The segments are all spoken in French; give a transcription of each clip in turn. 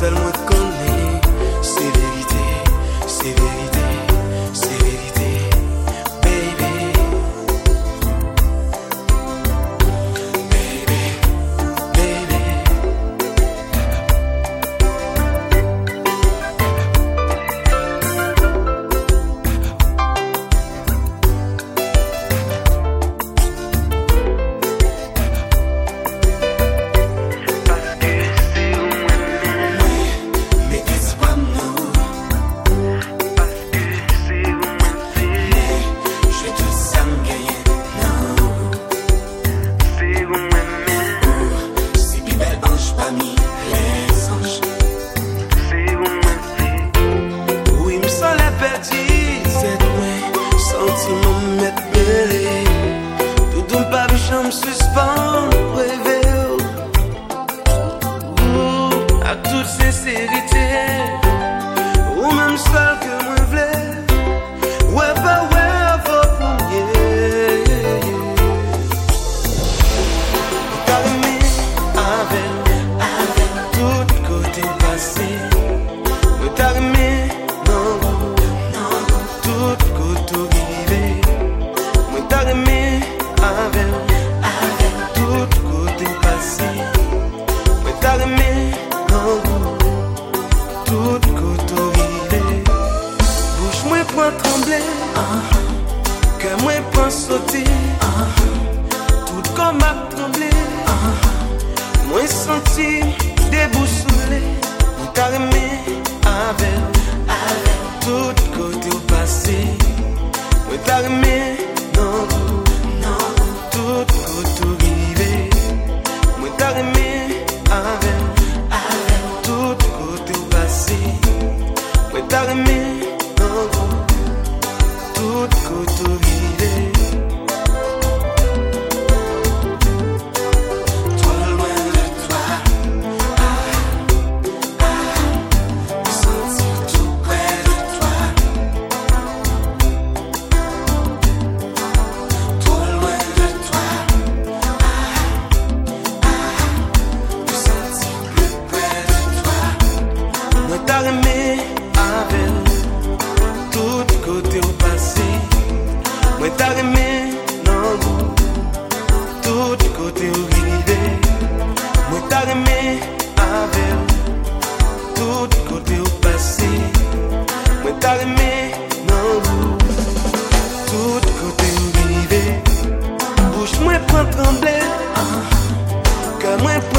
ser muy.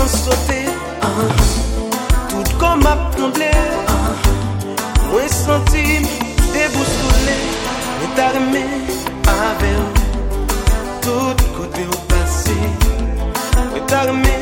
mwen sote uh-huh. Tout kon map tremble uh-huh. Mwen senti debouskole Mwen tarme ave Tout kote ou pase Mwen tarme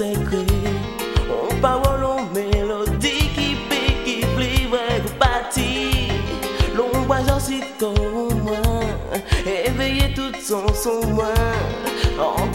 On parle on mélodie Qui pique, qui plie, vrai ou bâti L'on voit, j'en suis comme moi Éveillé tout son son moi On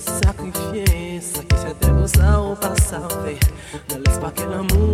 sacrifice qui s'est déposé au passé. Dans l'espace que amour.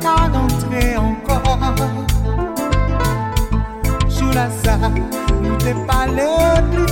qu'à d'entrer encore. Sous la salle où t'es pas le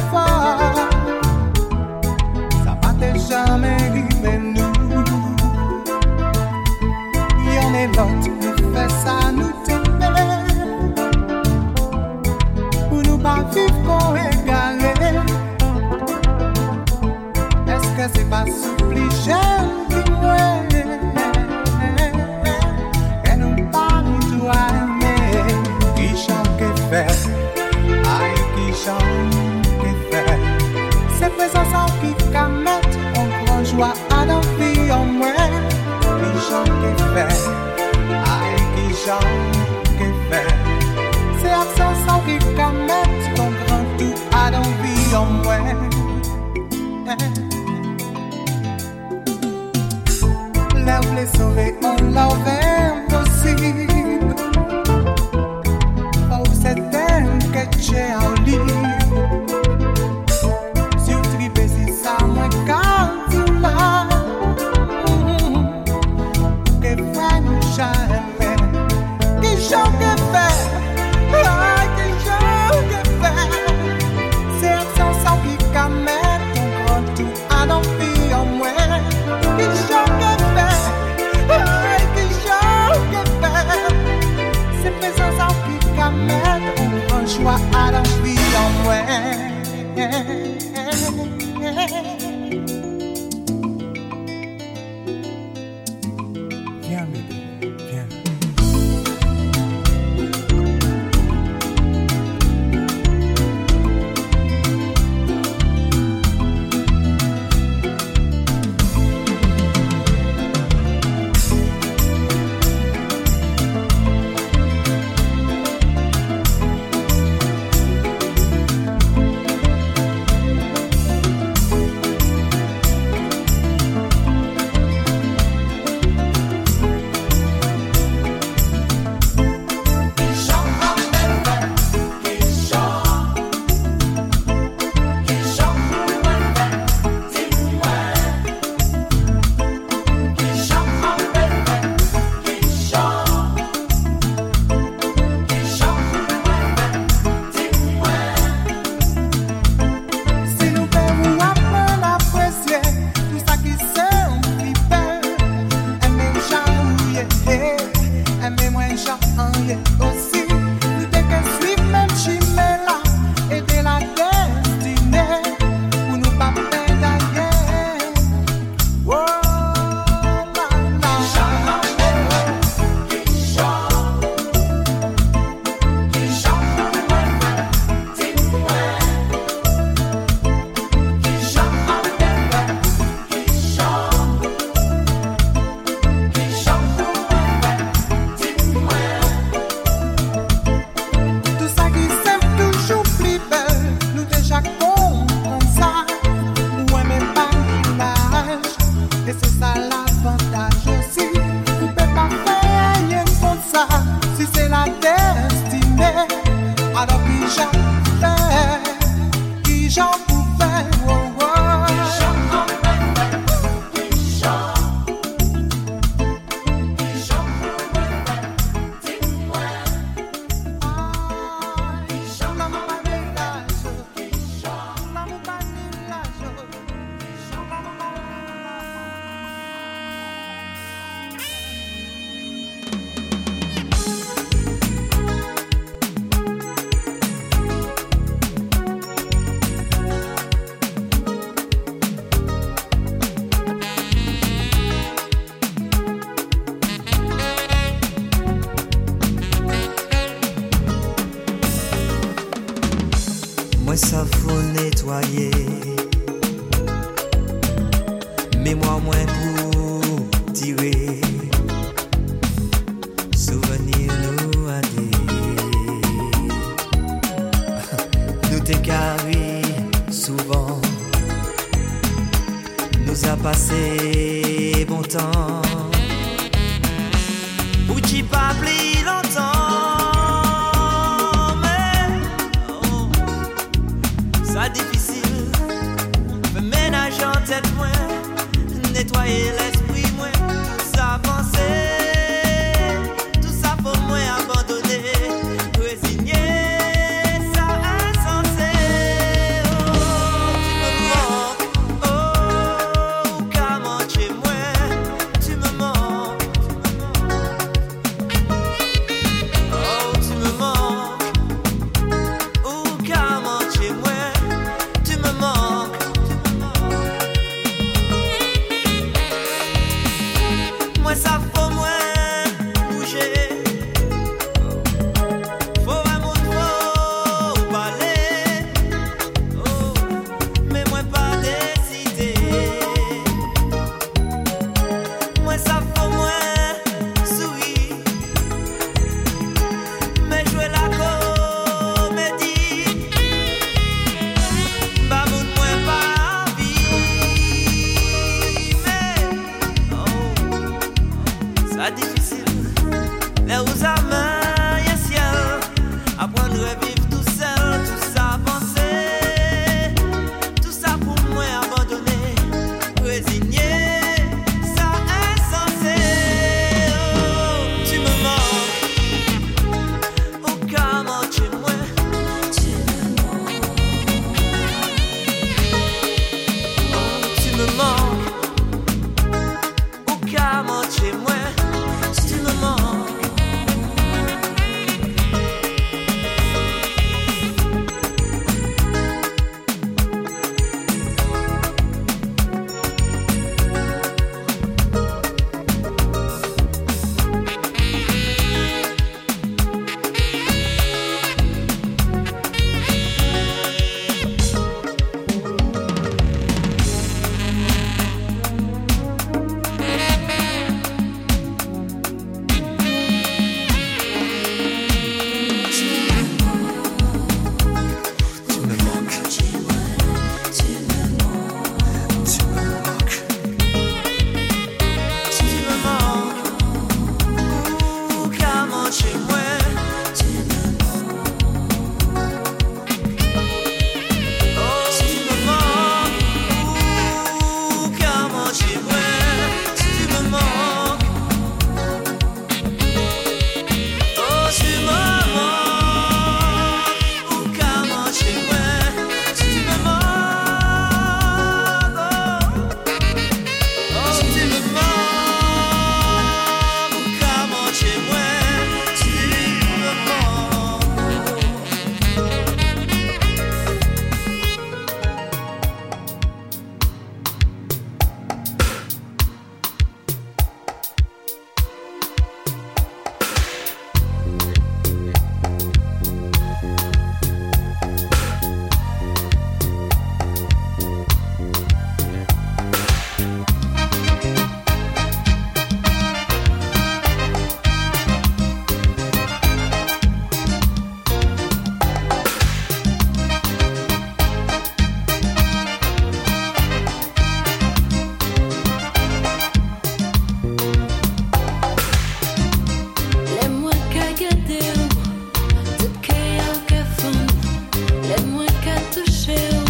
qu'à toucher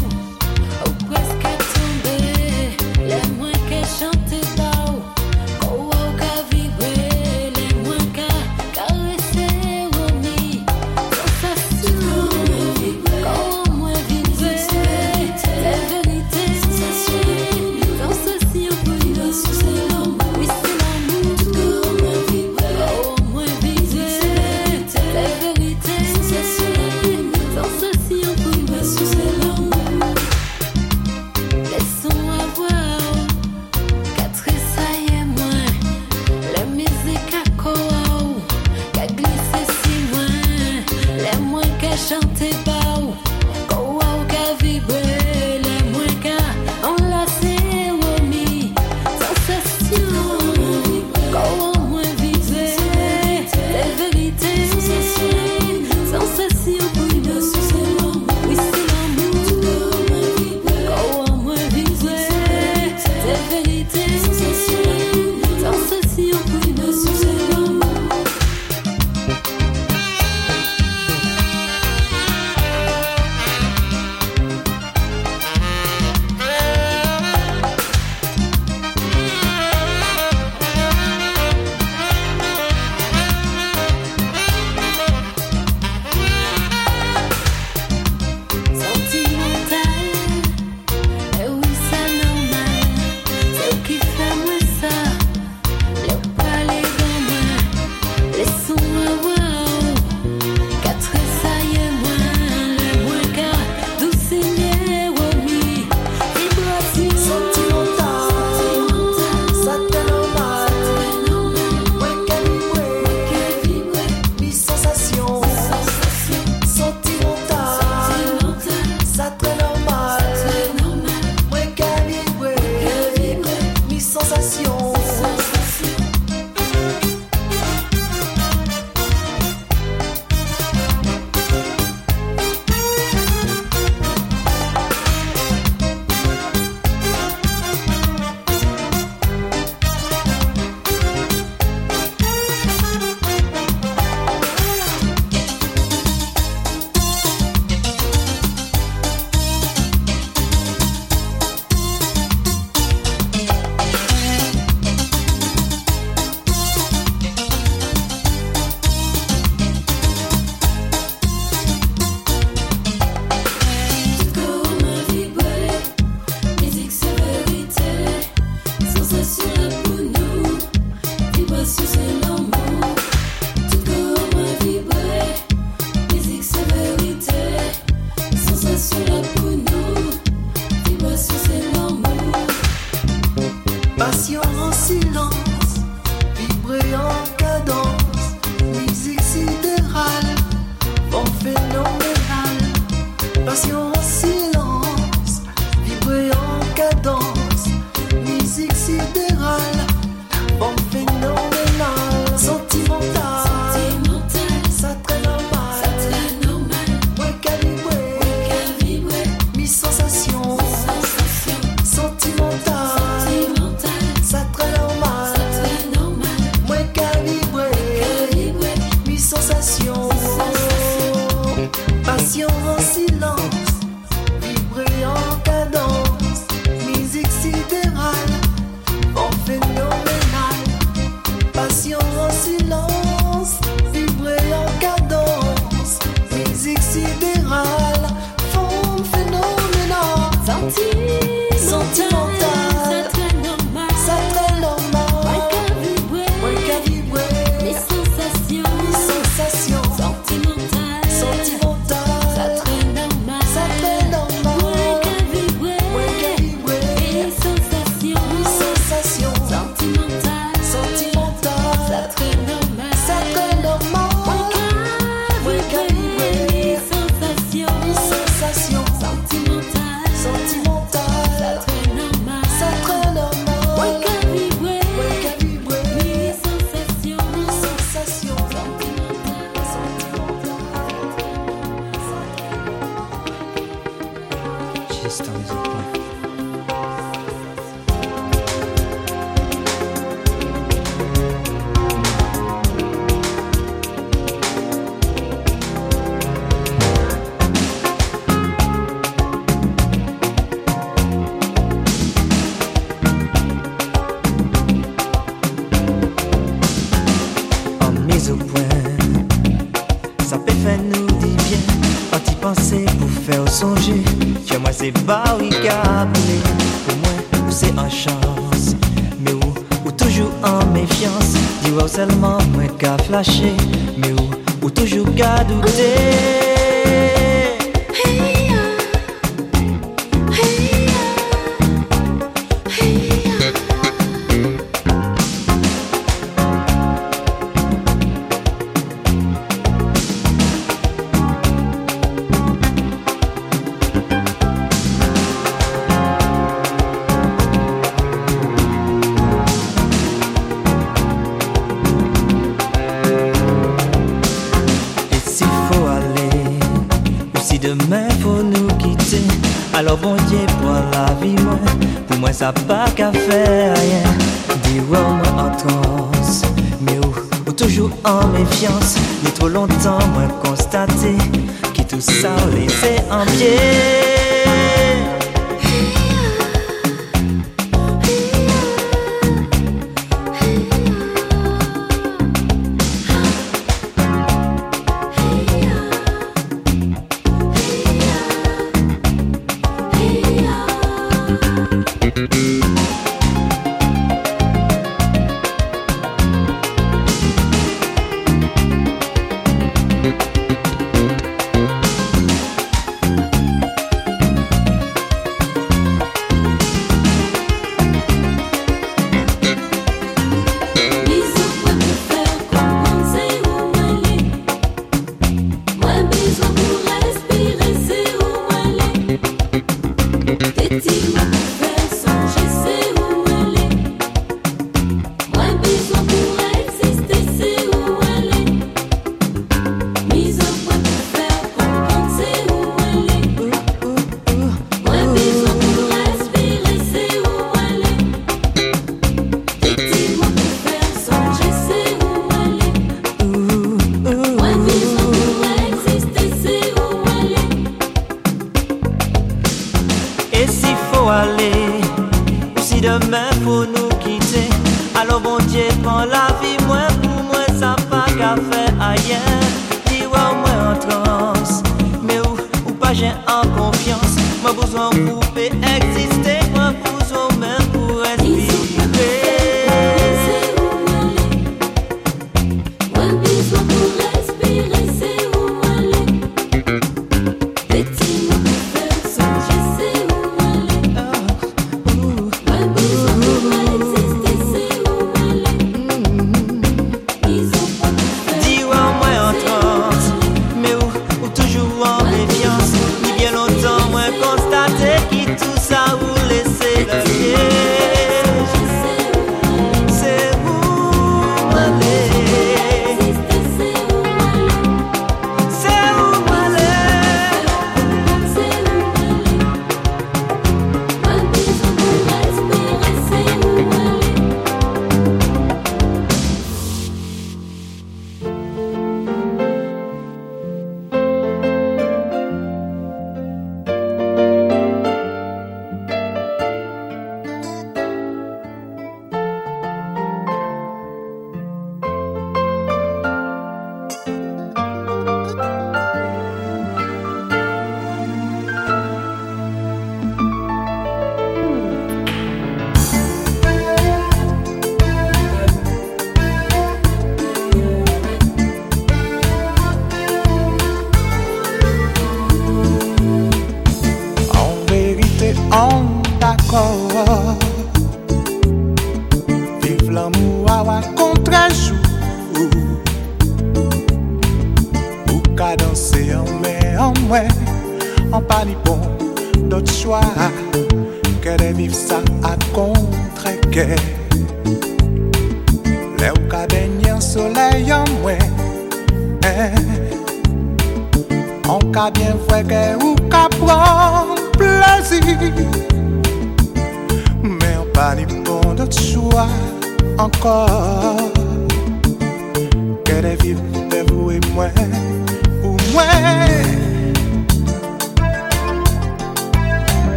C'est pas. Au c'est une chance. Mais où, où toujours en méfiance. Je vois seulement moins qu'à flasher. Mais où, où toujours qu'à doubler. Toujours qu'à douter pas qu'à faire rien. Dis-moi moi en transe, mais où, ou toujours en méfiance. Ni trop longtemps, moi constaté qui tout ça laissé en pied.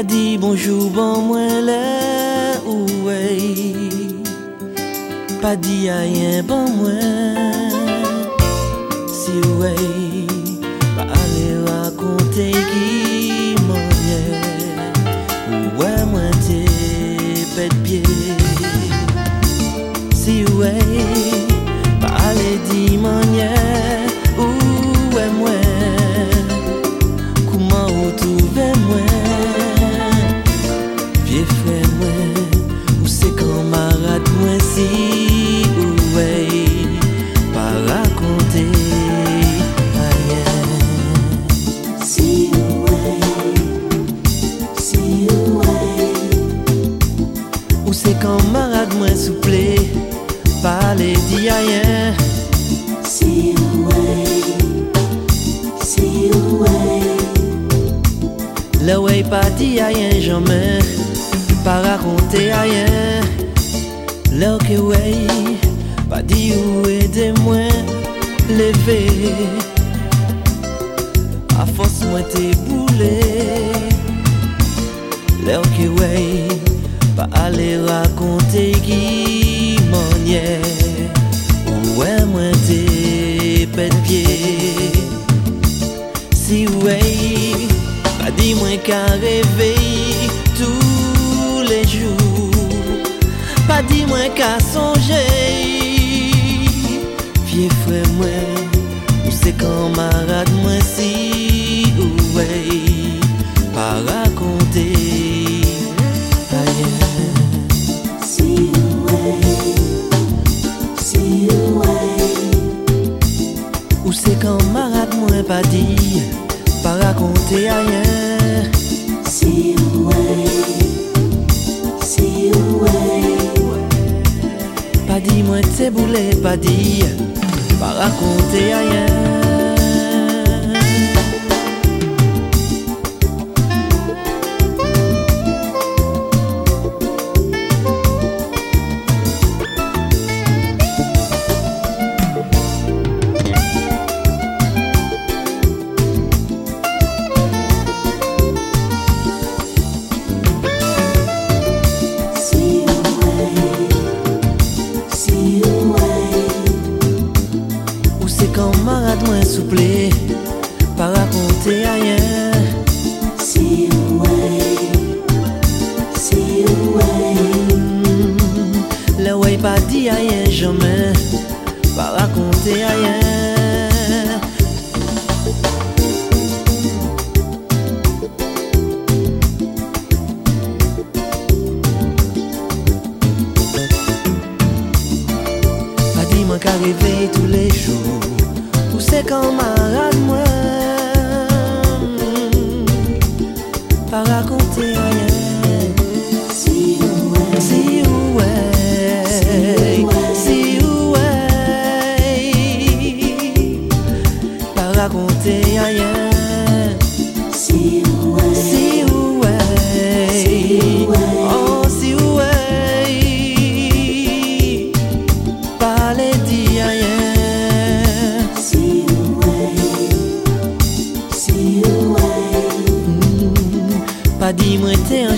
pas dit bonjour, bon moins ouais. Pas dit à rien, bon moins. kamarade mwen Para kon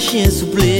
She's so pretty.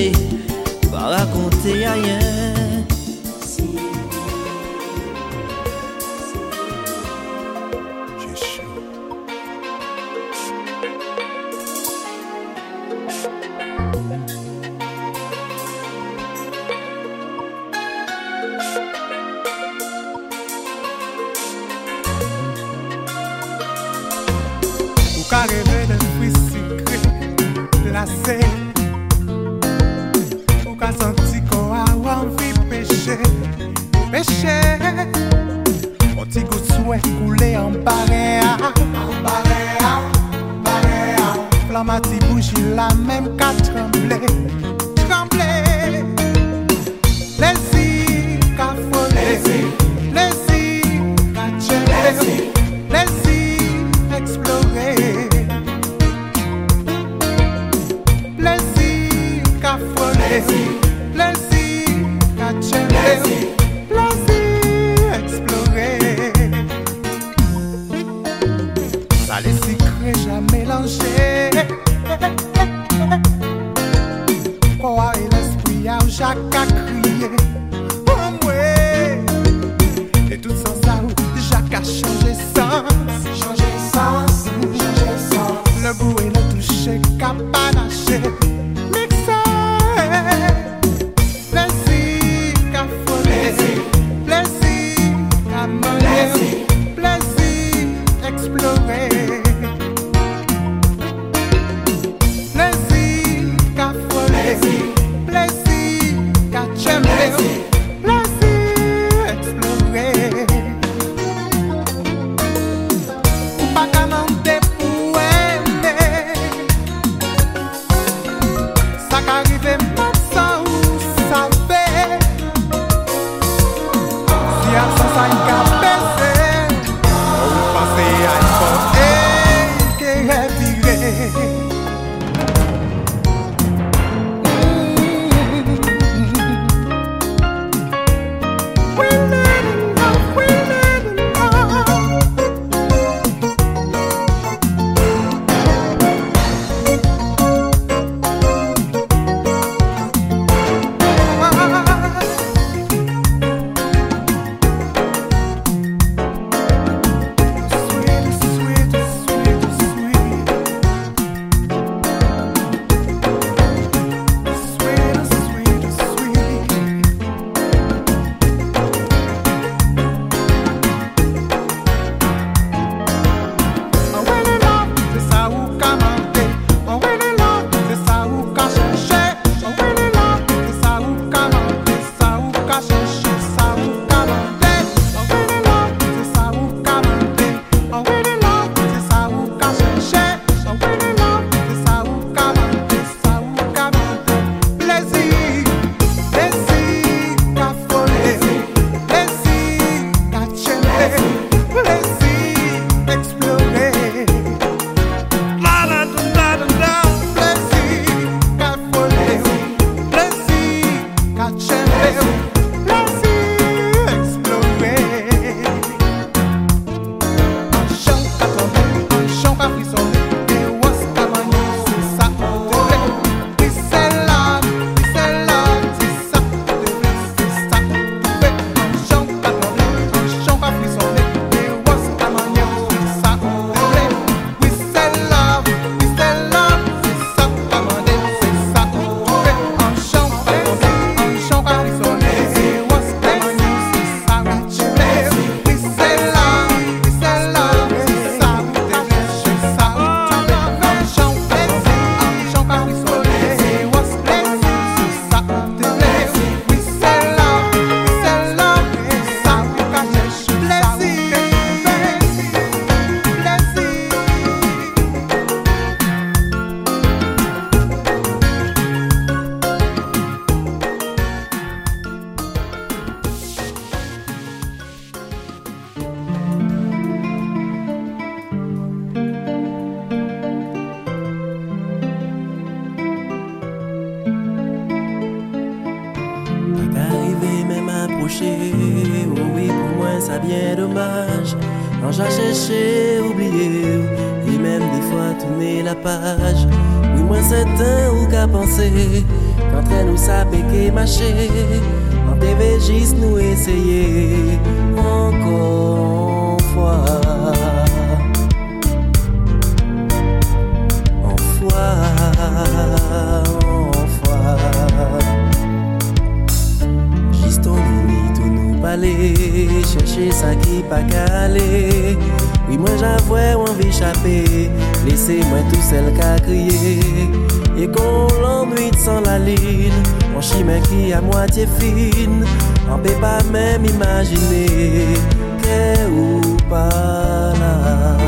ale, chèche sa ki pa kale. Oui mwen javwe ou anvi chape, lese mwen tou sel ka kriye. E kon l'anwit san la lin, an chimè ki a mwatiye fin. An pe pa mèm imajine, ke ou pa la.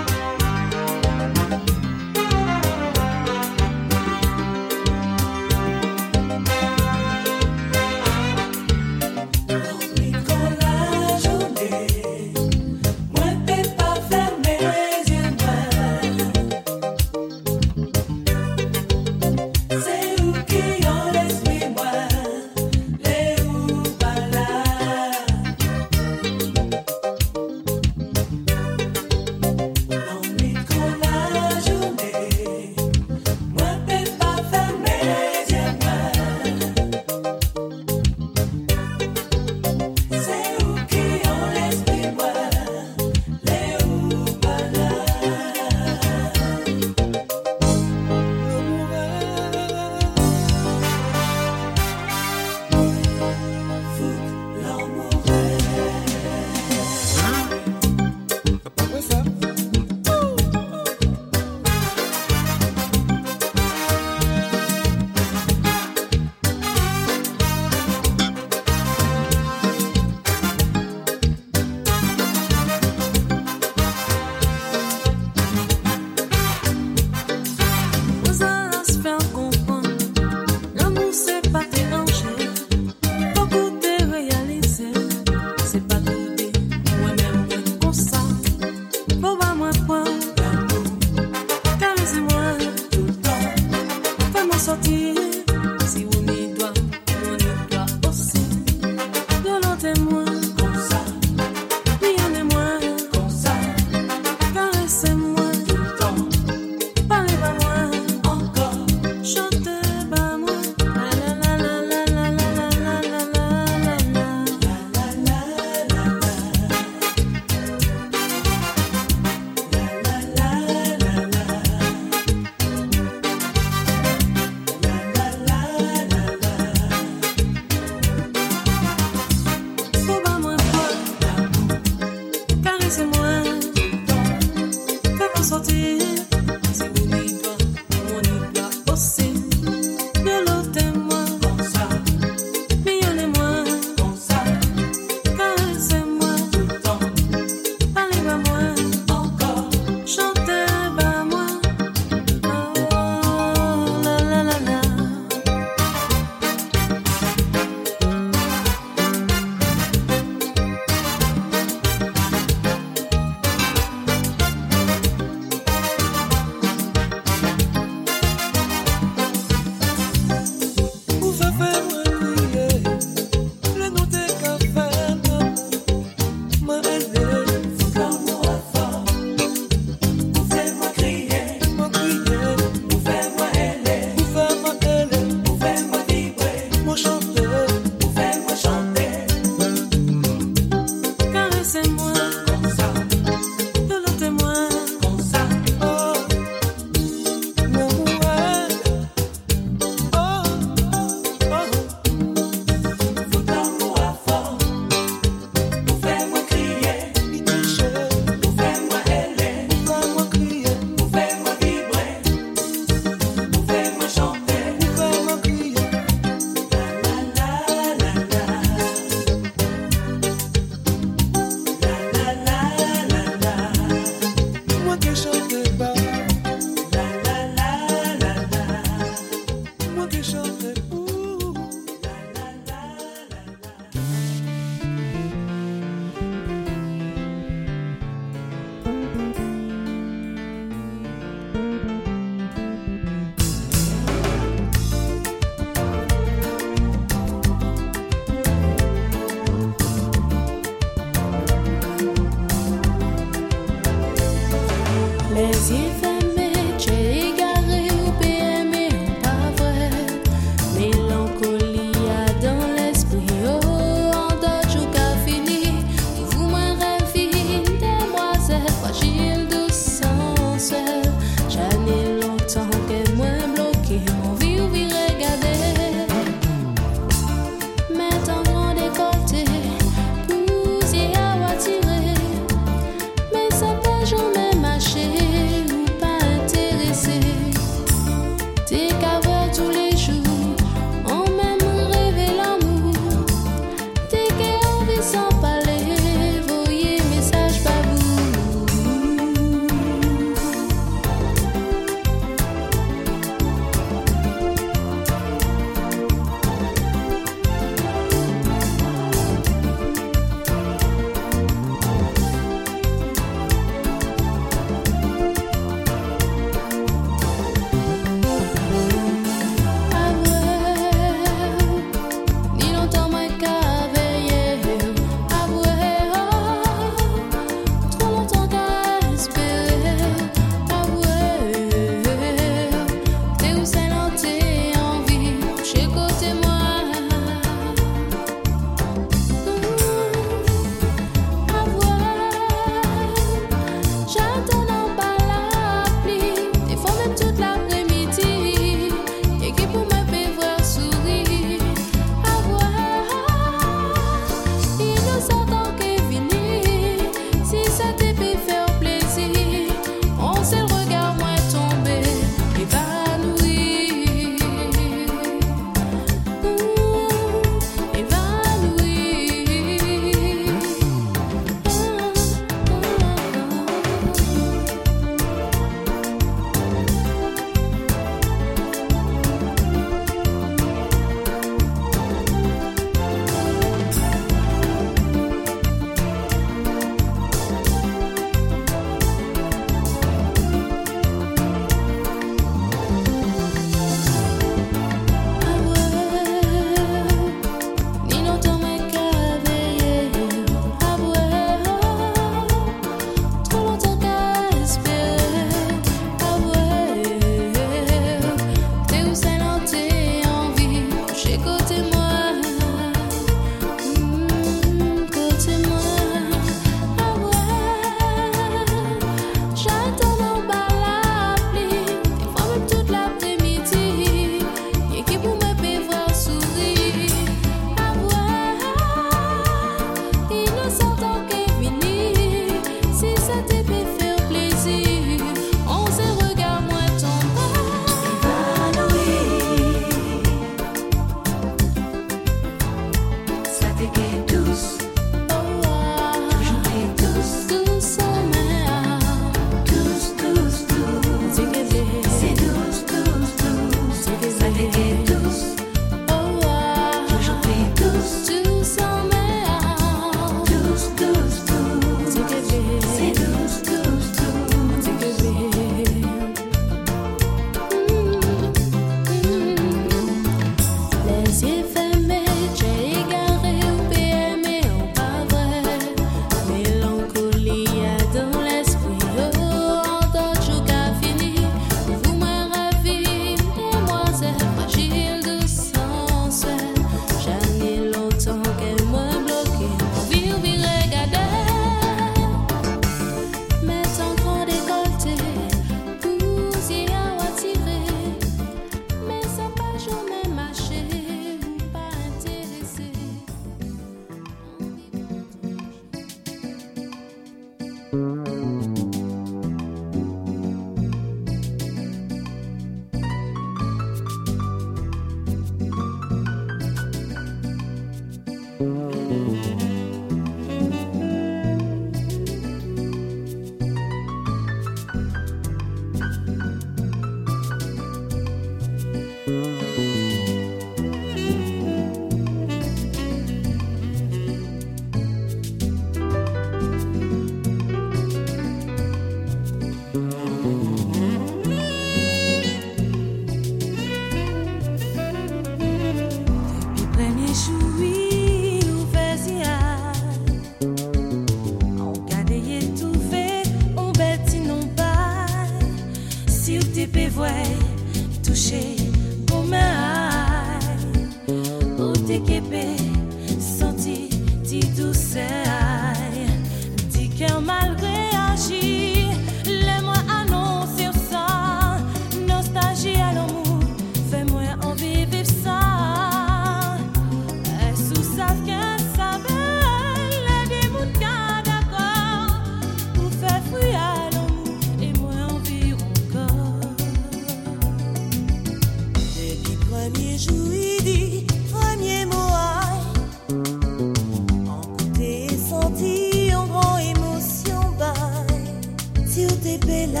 ces belles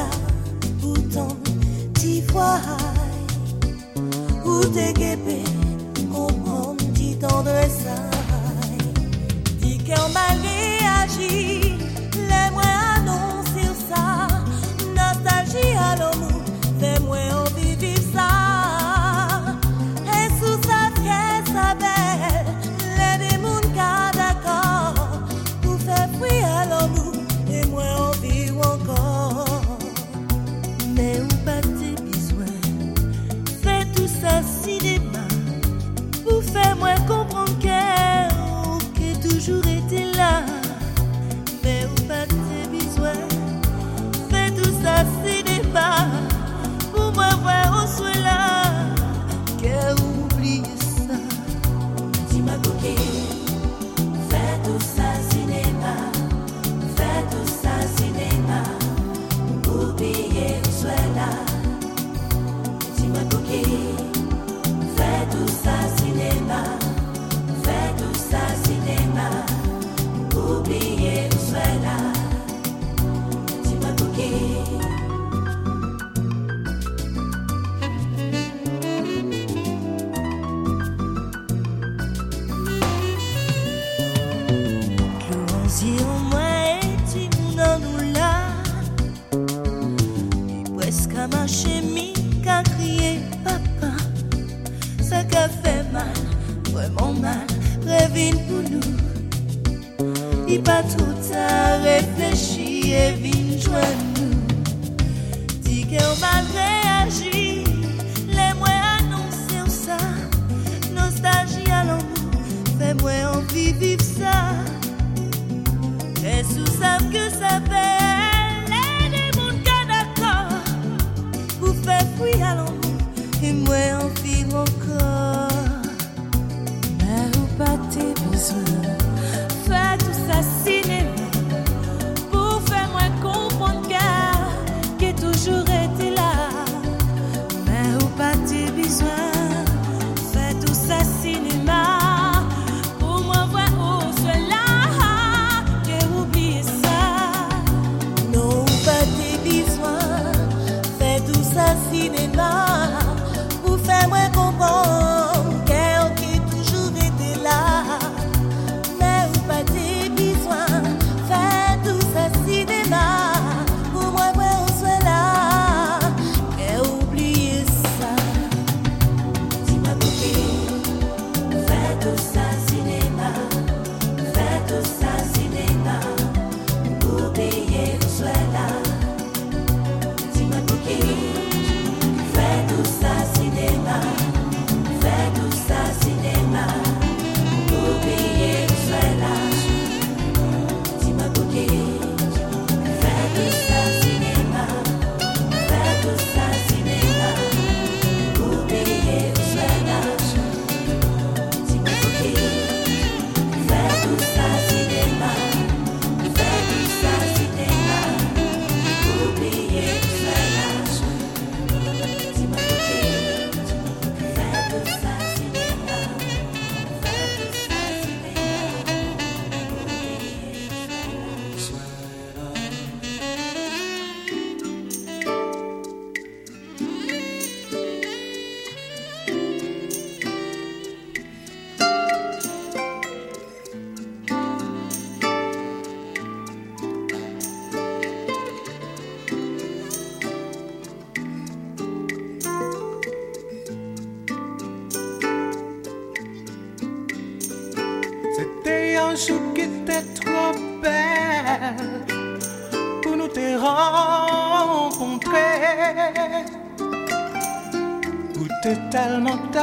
pourtant t'y vois ou te guépé comprendre t'y tendresse dit qu'en malgré agir pas tout à réfléchir. shall not die.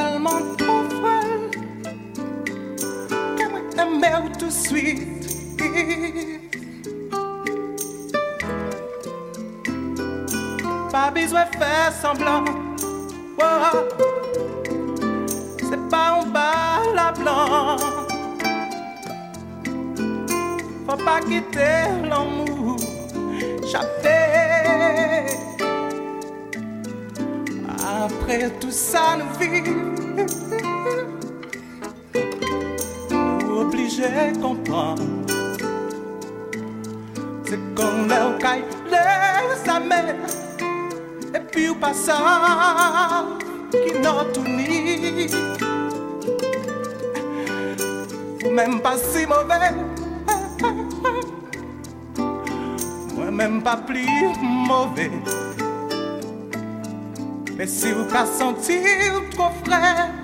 mèm pa si mowè Mwen mèm pa pli mowè Mè si ou ka santi ou tro frè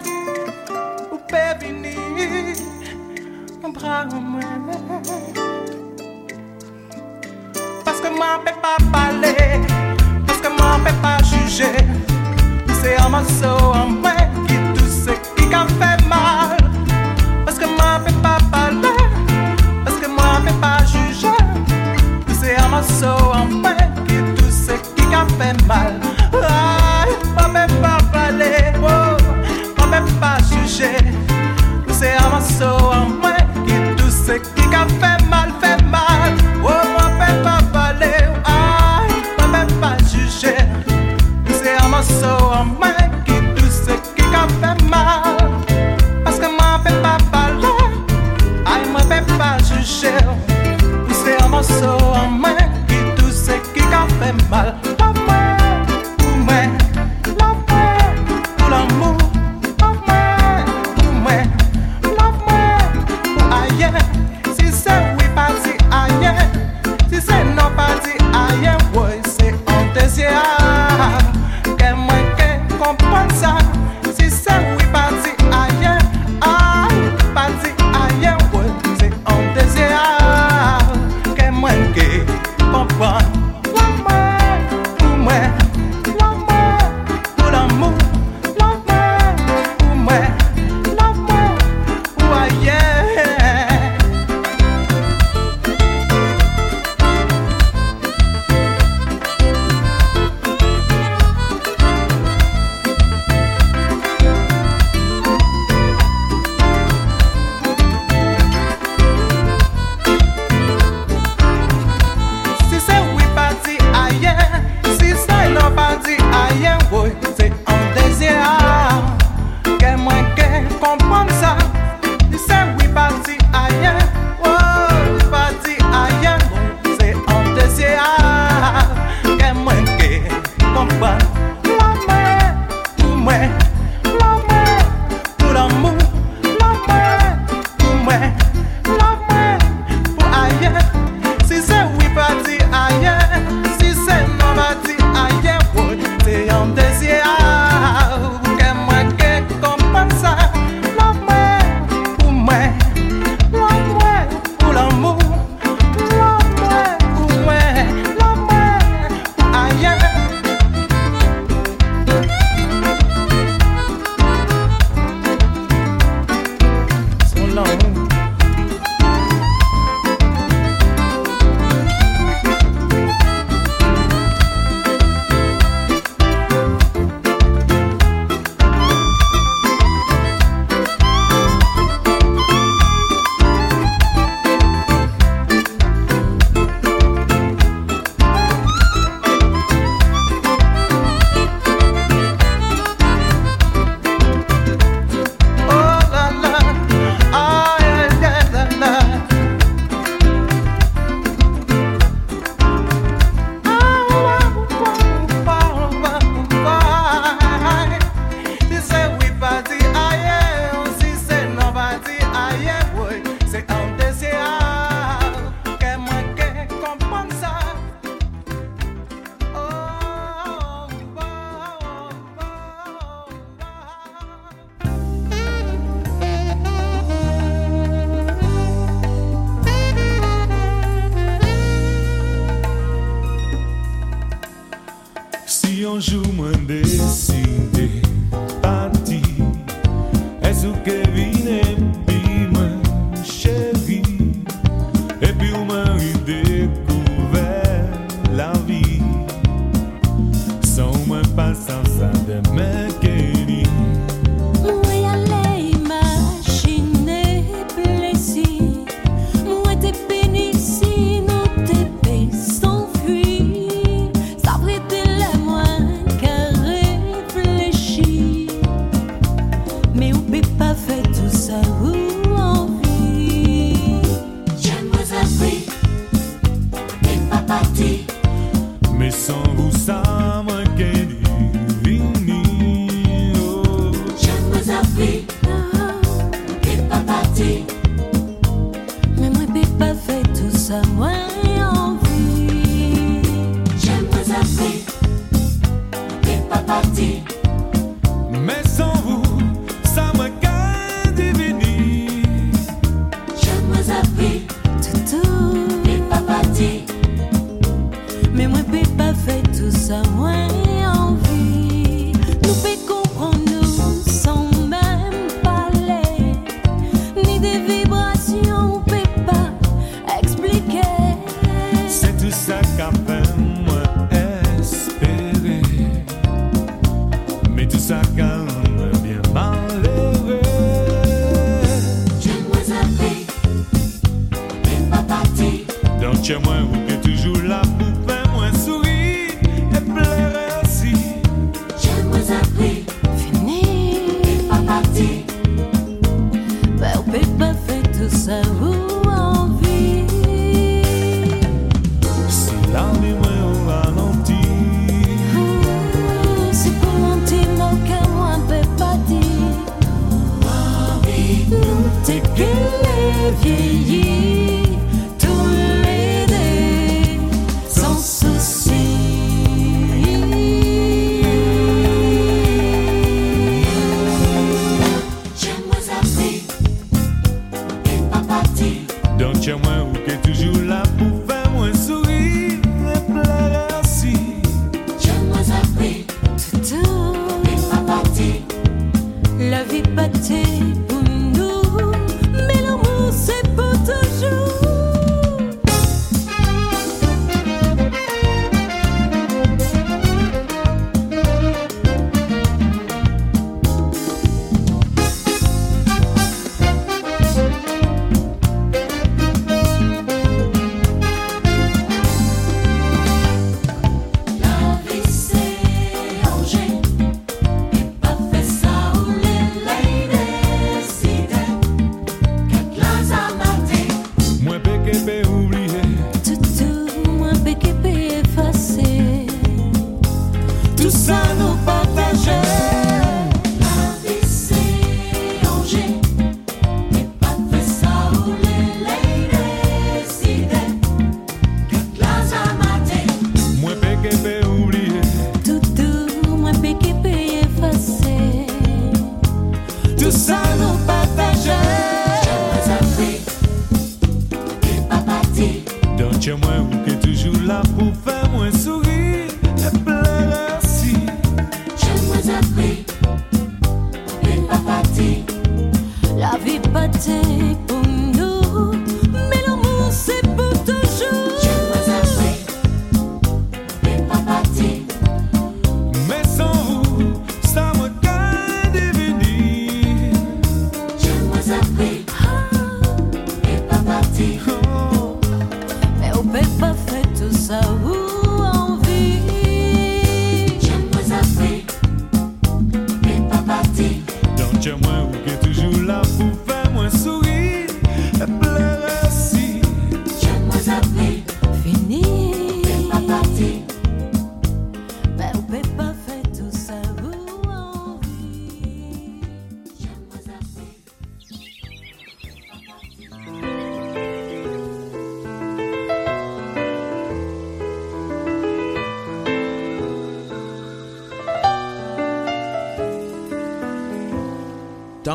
happy birthday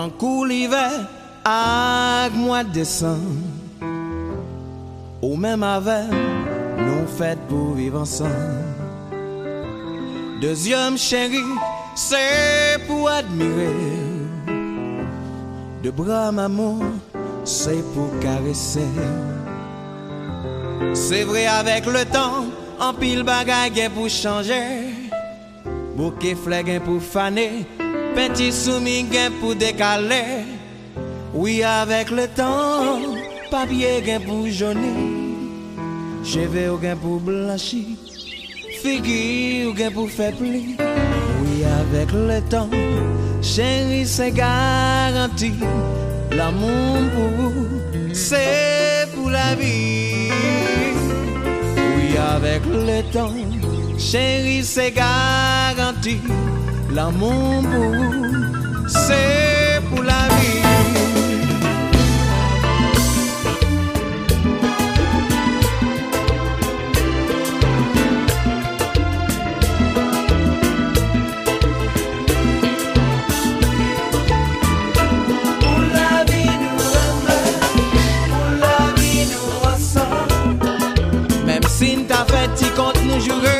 En coup l'hiver avec moi décembre. au même avant, nous faites pour vivre ensemble. Deuxième chérie, c'est pour admirer. Deux bras, maman, c'est pour caresser. C'est vrai, avec le temps, empile bagaille pour changer. Bouquet flègues pour faner. Petit soumis gain pour décaler. Oui, avec le temps, papier gain pour jaunir. Cheveux gain pour blanchir. Figure gain pour faiblir. Oui, avec le temps, chérie, c'est garanti. L'amour pour c'est pour la vie. Oui, avec le temps, chérie, c'est garanti. L'amour, c'est pour la vie. Pour la vie nous ressort, même si nous t'avètes contre nous jureux.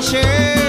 Hashem.